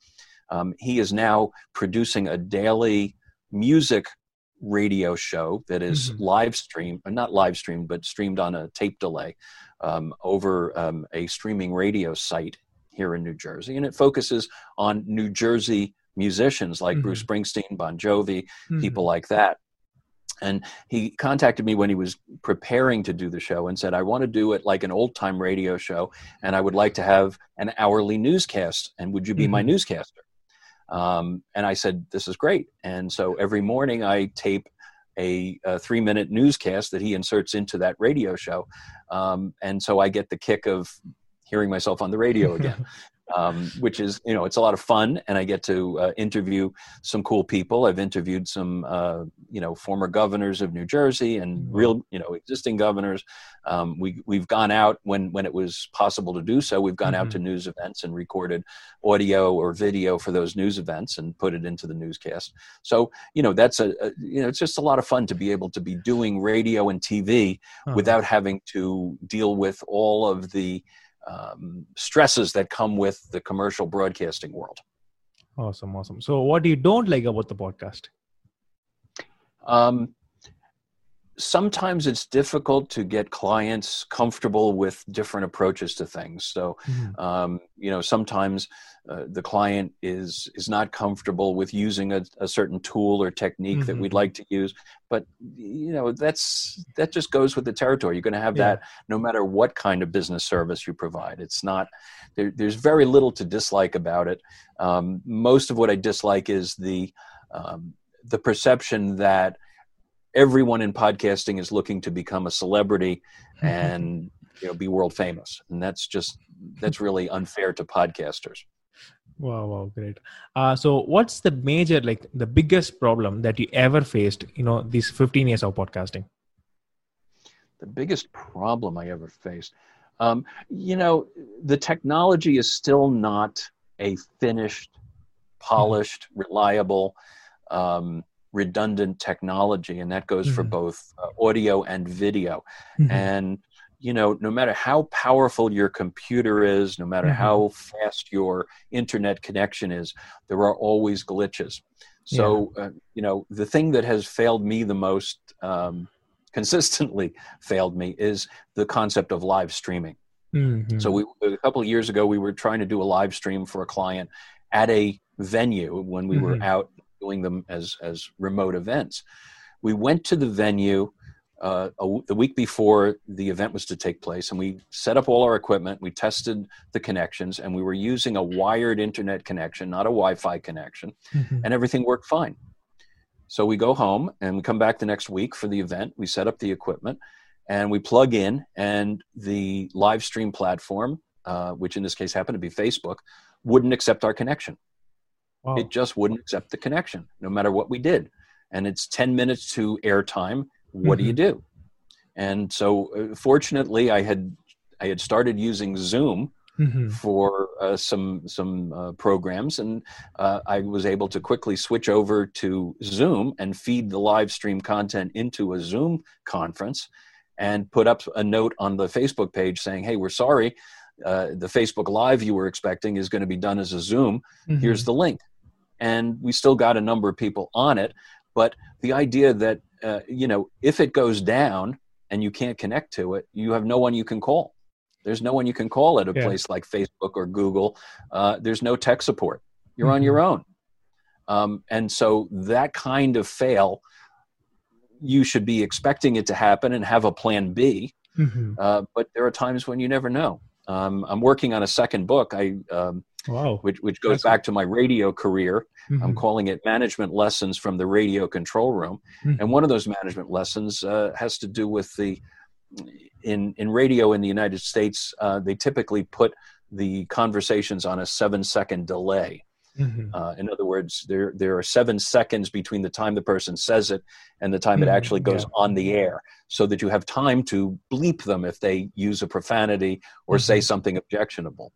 Um, he is now producing a daily music radio show that is mm-hmm. live streamed, not live streamed, but streamed on a tape delay um, over um, a streaming radio site here in New Jersey, and it focuses on New Jersey musicians like mm-hmm. Bruce Springsteen, Bon Jovi, mm-hmm. people like that. And he contacted me when he was preparing to do the show and said, I want to do it like an old time radio show, and I would like to have an hourly newscast. And would you be mm-hmm. my newscaster? Um, and I said, This is great. And so every morning I tape a, a three minute newscast that he inserts into that radio show. Um, and so I get the kick of hearing myself on the radio again um, which is you know it's a lot of fun and i get to uh, interview some cool people i've interviewed some uh, you know former governors of new jersey and mm-hmm. real you know existing governors um, we, we've gone out when when it was possible to do so we've gone mm-hmm. out to news events and recorded audio or video for those news events and put it into the newscast so you know that's a, a you know it's just a lot of fun to be able to be doing radio and tv uh-huh. without having to deal with all of the um, stresses that come with the commercial broadcasting world. Awesome, awesome. So, what do you don't like about the podcast? Um, sometimes it's difficult to get clients comfortable with different approaches to things. So, mm-hmm. um, you know, sometimes uh, the client is is not comfortable with using a, a certain tool or technique mm-hmm. that we'd mm-hmm. like to use. But you know, that's that just goes with the territory. You're going to have yeah. that no matter what kind of business service you provide. It's not there, there's very little to dislike about it. Um, most of what I dislike is the um, the perception that everyone in podcasting is looking to become a celebrity and you know be world famous and that's just that's really unfair to podcasters wow wow great uh, so what's the major like the biggest problem that you ever faced you know these 15 years of podcasting the biggest problem i ever faced um, you know the technology is still not a finished polished reliable um, redundant technology, and that goes mm-hmm. for both uh, audio and video. Mm-hmm. And you know, no matter how powerful your computer is, no matter mm-hmm. how fast your internet connection is, there are always glitches. So, yeah. uh, you know, the thing that has failed me the most, um, consistently failed me, is the concept of live streaming. Mm-hmm. So, we a couple of years ago, we were trying to do a live stream for a client at a venue when we mm-hmm. were out doing them as as remote events. We went to the venue uh, a, the week before the event was to take place, and we set up all our equipment. We tested the connections, and we were using a wired internet connection, not a Wi-Fi connection, mm-hmm. and everything worked fine. So we go home and we come back the next week for the event. We set up the equipment, and we plug in, and the live stream platform, uh, which in this case happened to be Facebook, wouldn't accept our connection. Wow. It just wouldn't accept the connection, no matter what we did. And it's 10 minutes to airtime. What mm-hmm. do you mm-hmm. do? And so, uh, fortunately, I had I had started using Zoom mm-hmm. for uh, some some uh, programs, and uh, I was able to quickly switch over to Zoom and feed the live stream content into a Zoom conference, and put up a note on the Facebook page saying, "Hey, we're sorry." Uh, the Facebook Live you were expecting is going to be done as a Zoom. Mm-hmm. Here's the link and we still got a number of people on it. But the idea that uh, you know if it goes down and you can't connect to it, you have no one you can call. There's no one you can call at a yeah. place like Facebook or Google. Uh, there's no tech support. You're mm-hmm. on your own. Um, and so that kind of fail, you should be expecting it to happen and have a plan B. Mm-hmm. Uh, but there are times when you never know. Um, I'm working on a second book. I um, wow. which which goes That's back to my radio career. Mm-hmm. I'm calling it management lessons from the radio control room, mm-hmm. and one of those management lessons uh, has to do with the in in radio in the United States. Uh, they typically put the conversations on a seven second delay. Mm-hmm. Uh, in other words, there there are seven seconds between the time the person says it and the time mm-hmm. it actually goes yeah. on the air, so that you have time to bleep them if they use a profanity or mm-hmm. say something objectionable.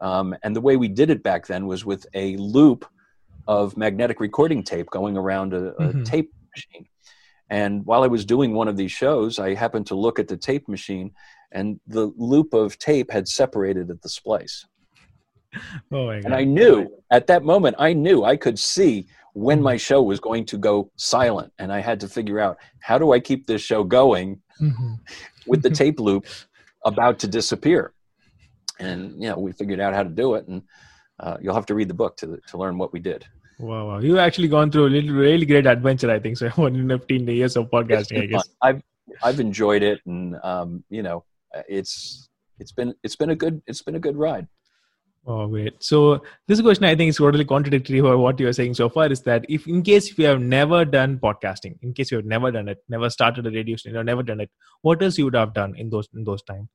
Um, and the way we did it back then was with a loop of magnetic recording tape going around a, a mm-hmm. tape machine. And while I was doing one of these shows, I happened to look at the tape machine, and the loop of tape had separated at the splice. Oh and I knew at that moment, I knew I could see when my mm-hmm. show was going to go silent. And I had to figure out how do I keep this show going mm-hmm. with the tape loop about to disappear and you know we figured out how to do it and uh, you'll have to read the book to to learn what we did wow, wow. you've actually gone through a little, really great adventure i think so 15 years of podcasting i guess fun. i've i've enjoyed it and um, you know it's it's been it's been a good it's been a good ride Oh, great. So this question I think is totally contradictory for what you're saying so far is that if in case if you have never done podcasting, in case you have never done it, never started a radio station, or never done it, what else you would have done in those in those times?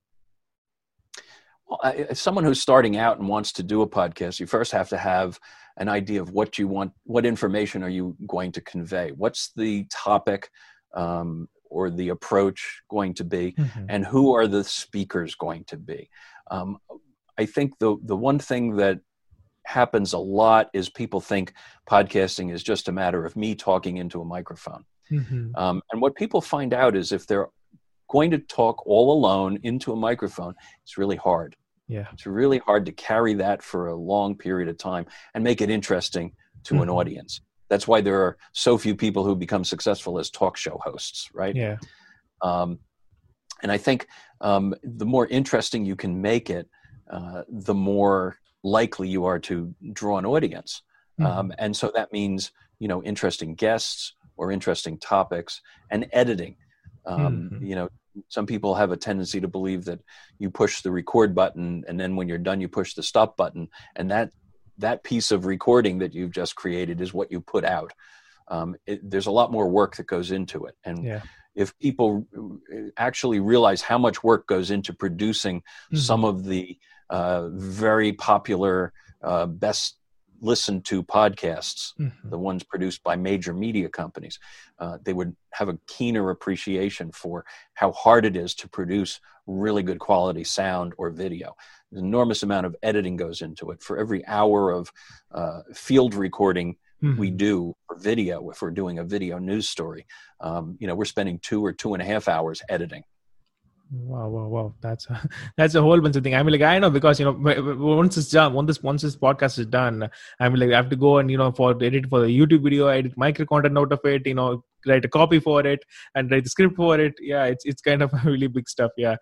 Well, as someone who's starting out and wants to do a podcast, you first have to have an idea of what you want, what information are you going to convey? What's the topic um, or the approach going to be? Mm-hmm. And who are the speakers going to be? Um, I think the the one thing that happens a lot is people think podcasting is just a matter of me talking into a microphone. Mm-hmm. Um, and what people find out is if they're going to talk all alone into a microphone, it's really hard. Yeah. It's really hard to carry that for a long period of time and make it interesting to mm-hmm. an audience. That's why there are so few people who become successful as talk show hosts, right? Yeah. Um, and I think um, the more interesting you can make it, uh, the more likely you are to draw an audience. Mm-hmm. Um, and so that means, you know, interesting guests or interesting topics and editing. Um, mm-hmm. You know, some people have a tendency to believe that you push the record button and then when you're done, you push the stop button. And that, that piece of recording that you've just created is what you put out. Um, it, there's a lot more work that goes into it. And yeah if people actually realize how much work goes into producing mm-hmm. some of the uh, very popular, uh, best listened to podcasts, mm-hmm. the ones produced by major media companies, uh, they would have a keener appreciation for how hard it is to produce really good quality sound or video. An enormous amount of editing goes into it. For every hour of uh, field recording mm-hmm. we do for video, if we're doing a video news story, um, you know, we're spending two or two and a half hours editing. Wow, wow, wow! That's a, that's a whole bunch of things. I mean, like I know because you know once it's done, once this once this podcast is done, I mean, like I have to go and you know for edit for the YouTube video, edit micro content out of it, you know, write a copy for it and write the script for it. Yeah, it's it's kind of really big stuff. Yeah,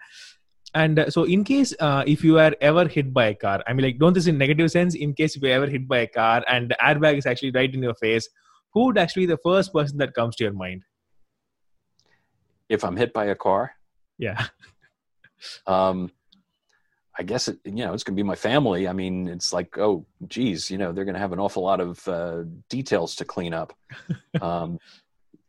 and uh, so in case uh, if you are ever hit by a car, I mean, like don't this in negative sense. In case if you ever hit by a car and the airbag is actually right in your face, who would actually be the first person that comes to your mind? If I'm hit by a car yeah. um, I guess it, you know, it's going to be my family. I mean, it's like, oh, geez, you know, they're going to have an awful lot of uh, details to clean up. um,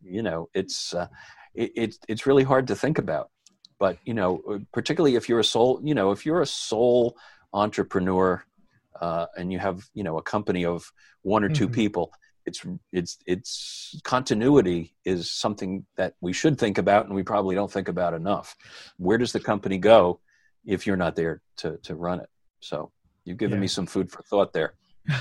you know, it's uh, it, it's it's really hard to think about. But you know, uh, particularly if you're a sole, you know, if you're a sole entrepreneur uh, and you have you know a company of one or 2 mm-hmm. people, it's it's it's continuity is something that we should think about and we probably don't think about enough. Where does the company go if you're not there to to run it? So you've given yeah. me some food for thought there.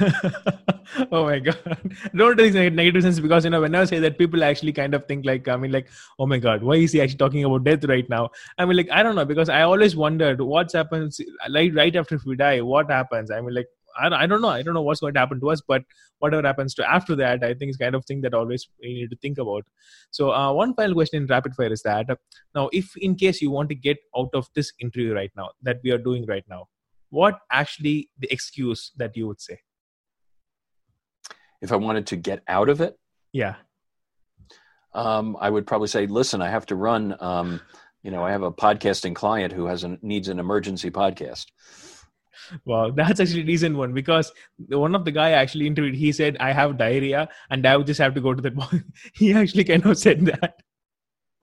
Oh my god. Don't take negative sense because you know when i say that people actually kind of think like i mean like oh my god why is he actually talking about death right now? I mean like i don't know because i always wondered what happens like right after we die what happens? I mean like I, I don't know. I don't know what's going to happen to us, but whatever happens to after that, I think is kind of thing that always we need to think about. So uh, one final question in rapid fire is that now, if in case you want to get out of this interview right now that we are doing right now, what actually the excuse that you would say? If I wanted to get out of it, yeah, um, I would probably say, listen, I have to run. Um, you know, I have a podcasting client who has a, needs an emergency podcast Wow, that's actually a decent one because one of the guy actually interviewed, he said, I have diarrhea and I would just have to go to that. he actually kind of said that.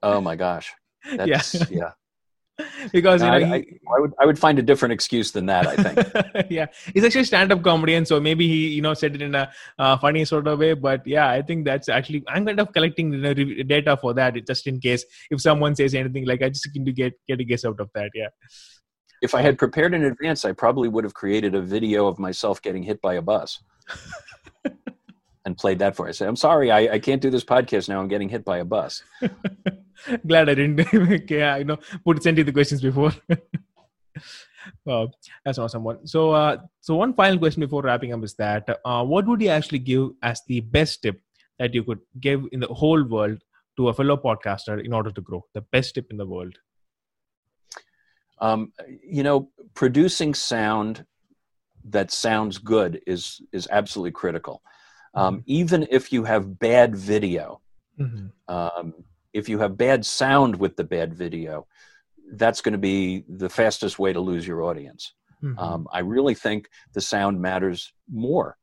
Oh my gosh. That's, yeah. yeah. because you know, I, he, I, I, would I would find a different excuse than that. I think. yeah, he's actually a stand-up comedian, so maybe he you know said it in a uh, funny sort of way. But yeah, I think that's actually I'm kind of collecting you know, data for that just in case if someone says anything like I just need to get get a guess out of that. Yeah if I had prepared in advance, I probably would have created a video of myself getting hit by a bus and played that for. I said, "I'm sorry, I, I can't do this podcast now. I'm getting hit by a bus." Glad I didn't. yeah, I know. Put send you the questions before. wow, that's awesome one. So, uh, so one final question before wrapping up is that uh, what would you actually give as the best tip that you could give in the whole world to a fellow podcaster in order to grow? The best tip in the world. Um, you know, producing sound that sounds good is is absolutely critical. Um, mm-hmm. Even if you have bad video, mm-hmm. um, if you have bad sound with the bad video, that's going to be the fastest way to lose your audience. Mm-hmm. Um, I really think the sound matters more.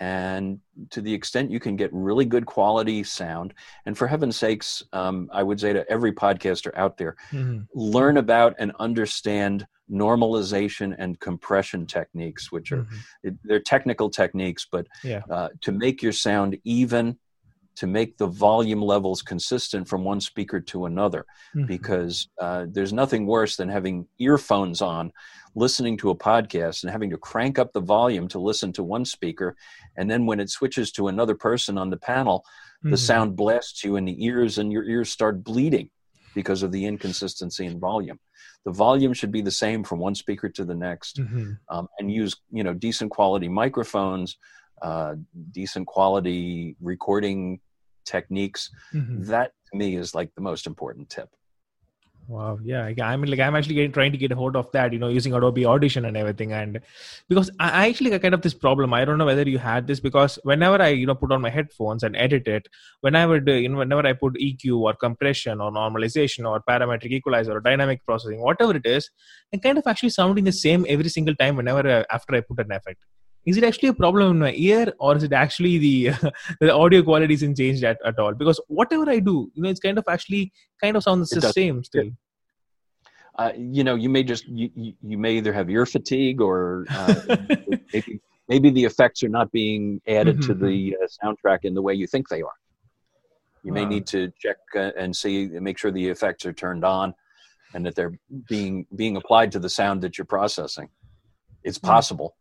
And to the extent you can get really good quality sound, and for heaven's sakes, um, I would say to every podcaster out there, mm-hmm. learn about and understand normalization and compression techniques, which are mm-hmm. they're technical techniques, but yeah. uh, to make your sound even to make the volume levels consistent from one speaker to another mm-hmm. because uh, there's nothing worse than having earphones on listening to a podcast and having to crank up the volume to listen to one speaker and then when it switches to another person on the panel mm-hmm. the sound blasts you in the ears and your ears start bleeding because of the inconsistency in volume the volume should be the same from one speaker to the next mm-hmm. um, and use you know decent quality microphones uh, decent quality recording techniques. Mm-hmm. That to me is like the most important tip. Wow, yeah, I mean, like I'm actually getting, trying to get a hold of that, you know, using Adobe Audition and everything, and because I actually got kind of this problem. I don't know whether you had this because whenever I, you know, put on my headphones and edit it, whenever the, you know, whenever I put EQ or compression or normalization or parametric equalizer or dynamic processing, whatever it is, and kind of actually sounding the same every single time whenever I, after I put an effect is it actually a problem in my ear or is it actually the the audio quality isn't changed at, at all? Because whatever i do you know it's kind of actually kind of sounds the same still. Uh, you know you may just you, you may either have ear fatigue or uh, maybe, maybe the effects are not being added mm-hmm. to the uh, soundtrack in the way you think they are. You may need to check uh, and see make sure the effects are turned on and that they're being being applied to the sound that you're processing. It's mm. possible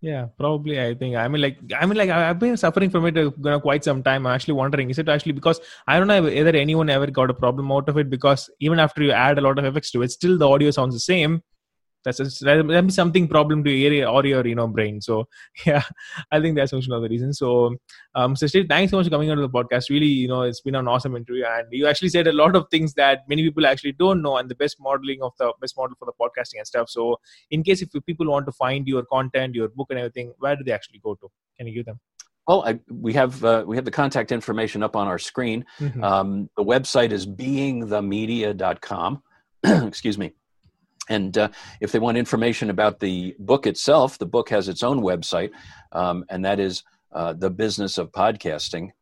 yeah, probably. I think. I mean, like, I mean, like, I've been suffering from it uh, quite some time. I'm actually wondering, is it actually because I don't know whether anyone ever got a problem out of it because even after you add a lot of effects to it, still the audio sounds the same that's a, that be something problem to your or your you know brain so yeah i think that's one of the reasons so um so Steve, thanks so much for coming on to the podcast really you know it's been an awesome interview and you actually said a lot of things that many people actually don't know and the best modeling of the best model for the podcasting and stuff so in case if people want to find your content your book and everything where do they actually go to can you give them well, I, we have uh, we have the contact information up on our screen. Mm-hmm. Um, the website is beingthemedia.com. Excuse me. And uh, if they want information about the book itself, the book has its own website, um, and that is uh, thebusinessofpodcasting.com.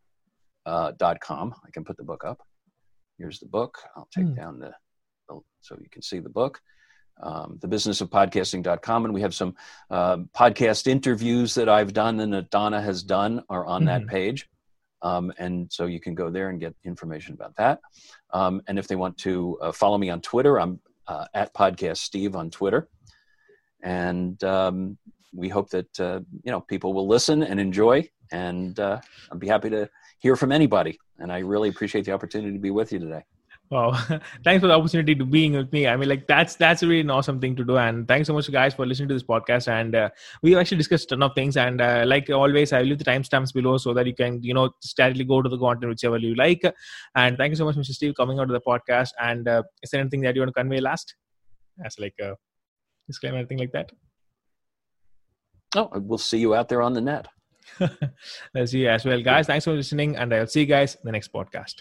Uh, I can put the book up. Here's the book. I'll take mm. down the, so you can see the book. Um, thebusinessofpodcasting.com, and we have some uh, podcast interviews that I've done and that Donna has done are on mm-hmm. that hmm. page. Um, and so you can go there and get information about that. Um, and if they want to uh, follow me on Twitter, I'm uh, at Podcast Steve on Twitter. And um, we hope that uh, you know people will listen and enjoy. And uh, I'd be happy to hear from anybody. And I really appreciate the opportunity to be with you today. Wow, thanks for the opportunity to being with me. I mean, like that's that's really an awesome thing to do. And thanks so much, guys, for listening to this podcast. And uh, we actually discussed a ton of things. And uh, like always, I will leave the timestamps below so that you can, you know, directly go to the content whichever you like. And thank you so much, Mr. Steve, coming out to the podcast. And uh, is there anything that you want to convey last, as like a disclaimer, anything like that? Oh, we'll see you out there on the net. Let's see you as well, guys. Thanks for listening, and I'll see you guys in the next podcast.